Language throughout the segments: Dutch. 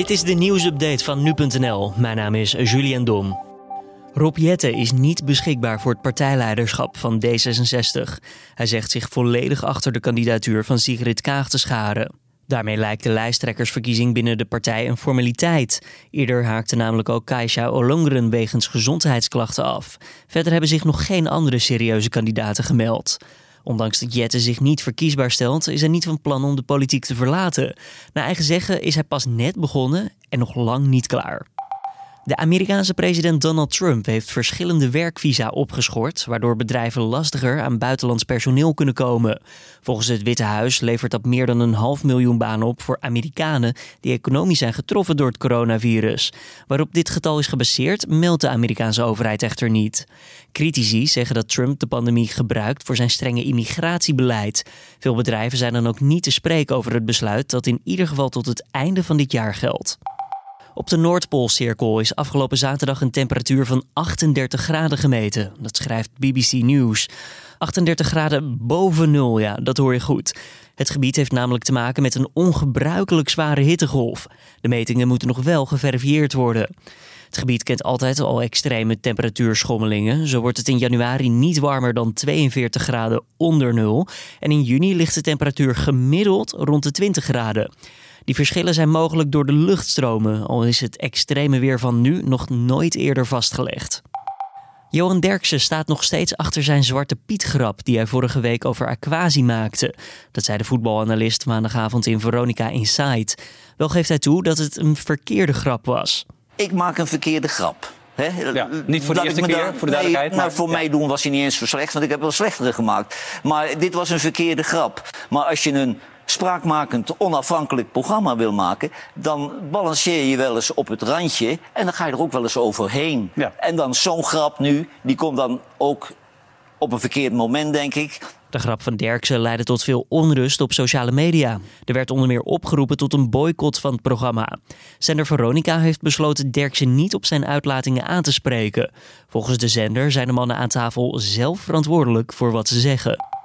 Dit is de nieuwsupdate van nu.nl. Mijn naam is Julian Dom. Rob Jette is niet beschikbaar voor het partijleiderschap van D66. Hij zegt zich volledig achter de kandidatuur van Sigrid Kaag te scharen. Daarmee lijkt de lijsttrekkersverkiezing binnen de partij een formaliteit. Eerder haakte namelijk ook Kaisha Olongren wegens gezondheidsklachten af. Verder hebben zich nog geen andere serieuze kandidaten gemeld. Ondanks dat Jette zich niet verkiesbaar stelt, is hij niet van plan om de politiek te verlaten. Naar eigen zeggen is hij pas net begonnen en nog lang niet klaar. De Amerikaanse president Donald Trump heeft verschillende werkvisa opgeschort, waardoor bedrijven lastiger aan buitenlands personeel kunnen komen. Volgens het Witte Huis levert dat meer dan een half miljoen banen op voor Amerikanen die economisch zijn getroffen door het coronavirus. Waarop dit getal is gebaseerd, meldt de Amerikaanse overheid echter niet. Critici zeggen dat Trump de pandemie gebruikt voor zijn strenge immigratiebeleid. Veel bedrijven zijn dan ook niet te spreken over het besluit dat in ieder geval tot het einde van dit jaar geldt. Op de Noordpoolcirkel is afgelopen zaterdag een temperatuur van 38 graden gemeten. Dat schrijft BBC News. 38 graden boven nul, ja, dat hoor je goed. Het gebied heeft namelijk te maken met een ongebruikelijk zware hittegolf. De metingen moeten nog wel geverifieerd worden. Het gebied kent altijd al extreme temperatuurschommelingen. Zo wordt het in januari niet warmer dan 42 graden onder nul. En in juni ligt de temperatuur gemiddeld rond de 20 graden. Die verschillen zijn mogelijk door de luchtstromen, al is het extreme weer van nu nog nooit eerder vastgelegd. Johan Derksen staat nog steeds achter zijn zwarte Piet-grap die hij vorige week over Aquasi maakte. Dat zei de voetbalanalist maandagavond in Veronica Inside. Wel geeft hij toe dat het een verkeerde grap was. Ik maak een verkeerde grap. Ja, niet voor de eerste keer, voor de duidelijkheid. nou, voor mij doen was hij niet eens zo slecht, want ik heb wel slechtere gemaakt. Maar dit was een verkeerde grap. Maar als je een spraakmakend, onafhankelijk programma wil maken, dan balanceer je wel eens op het randje en dan ga je er ook wel eens overheen. Ja. En dan zo'n grap nu, die komt dan ook op een verkeerd moment, denk ik. De grap van Derksen leidde tot veel onrust op sociale media. Er werd onder meer opgeroepen tot een boycott van het programma. Zender Veronica heeft besloten Derksen niet op zijn uitlatingen aan te spreken. Volgens de zender zijn de mannen aan tafel zelf verantwoordelijk voor wat ze zeggen.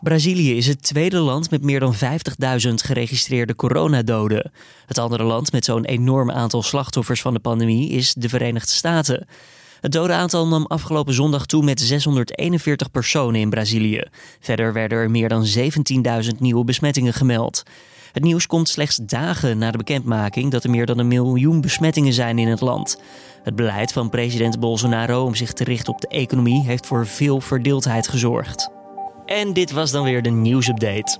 Brazilië is het tweede land met meer dan 50.000 geregistreerde coronadoden. Het andere land met zo'n enorm aantal slachtoffers van de pandemie is de Verenigde Staten. Het dodenaantal nam afgelopen zondag toe met 641 personen in Brazilië. Verder werden er meer dan 17.000 nieuwe besmettingen gemeld. Het nieuws komt slechts dagen na de bekendmaking dat er meer dan een miljoen besmettingen zijn in het land. Het beleid van president Bolsonaro om zich te richten op de economie heeft voor veel verdeeldheid gezorgd. En dit was dan weer de nieuwsupdate.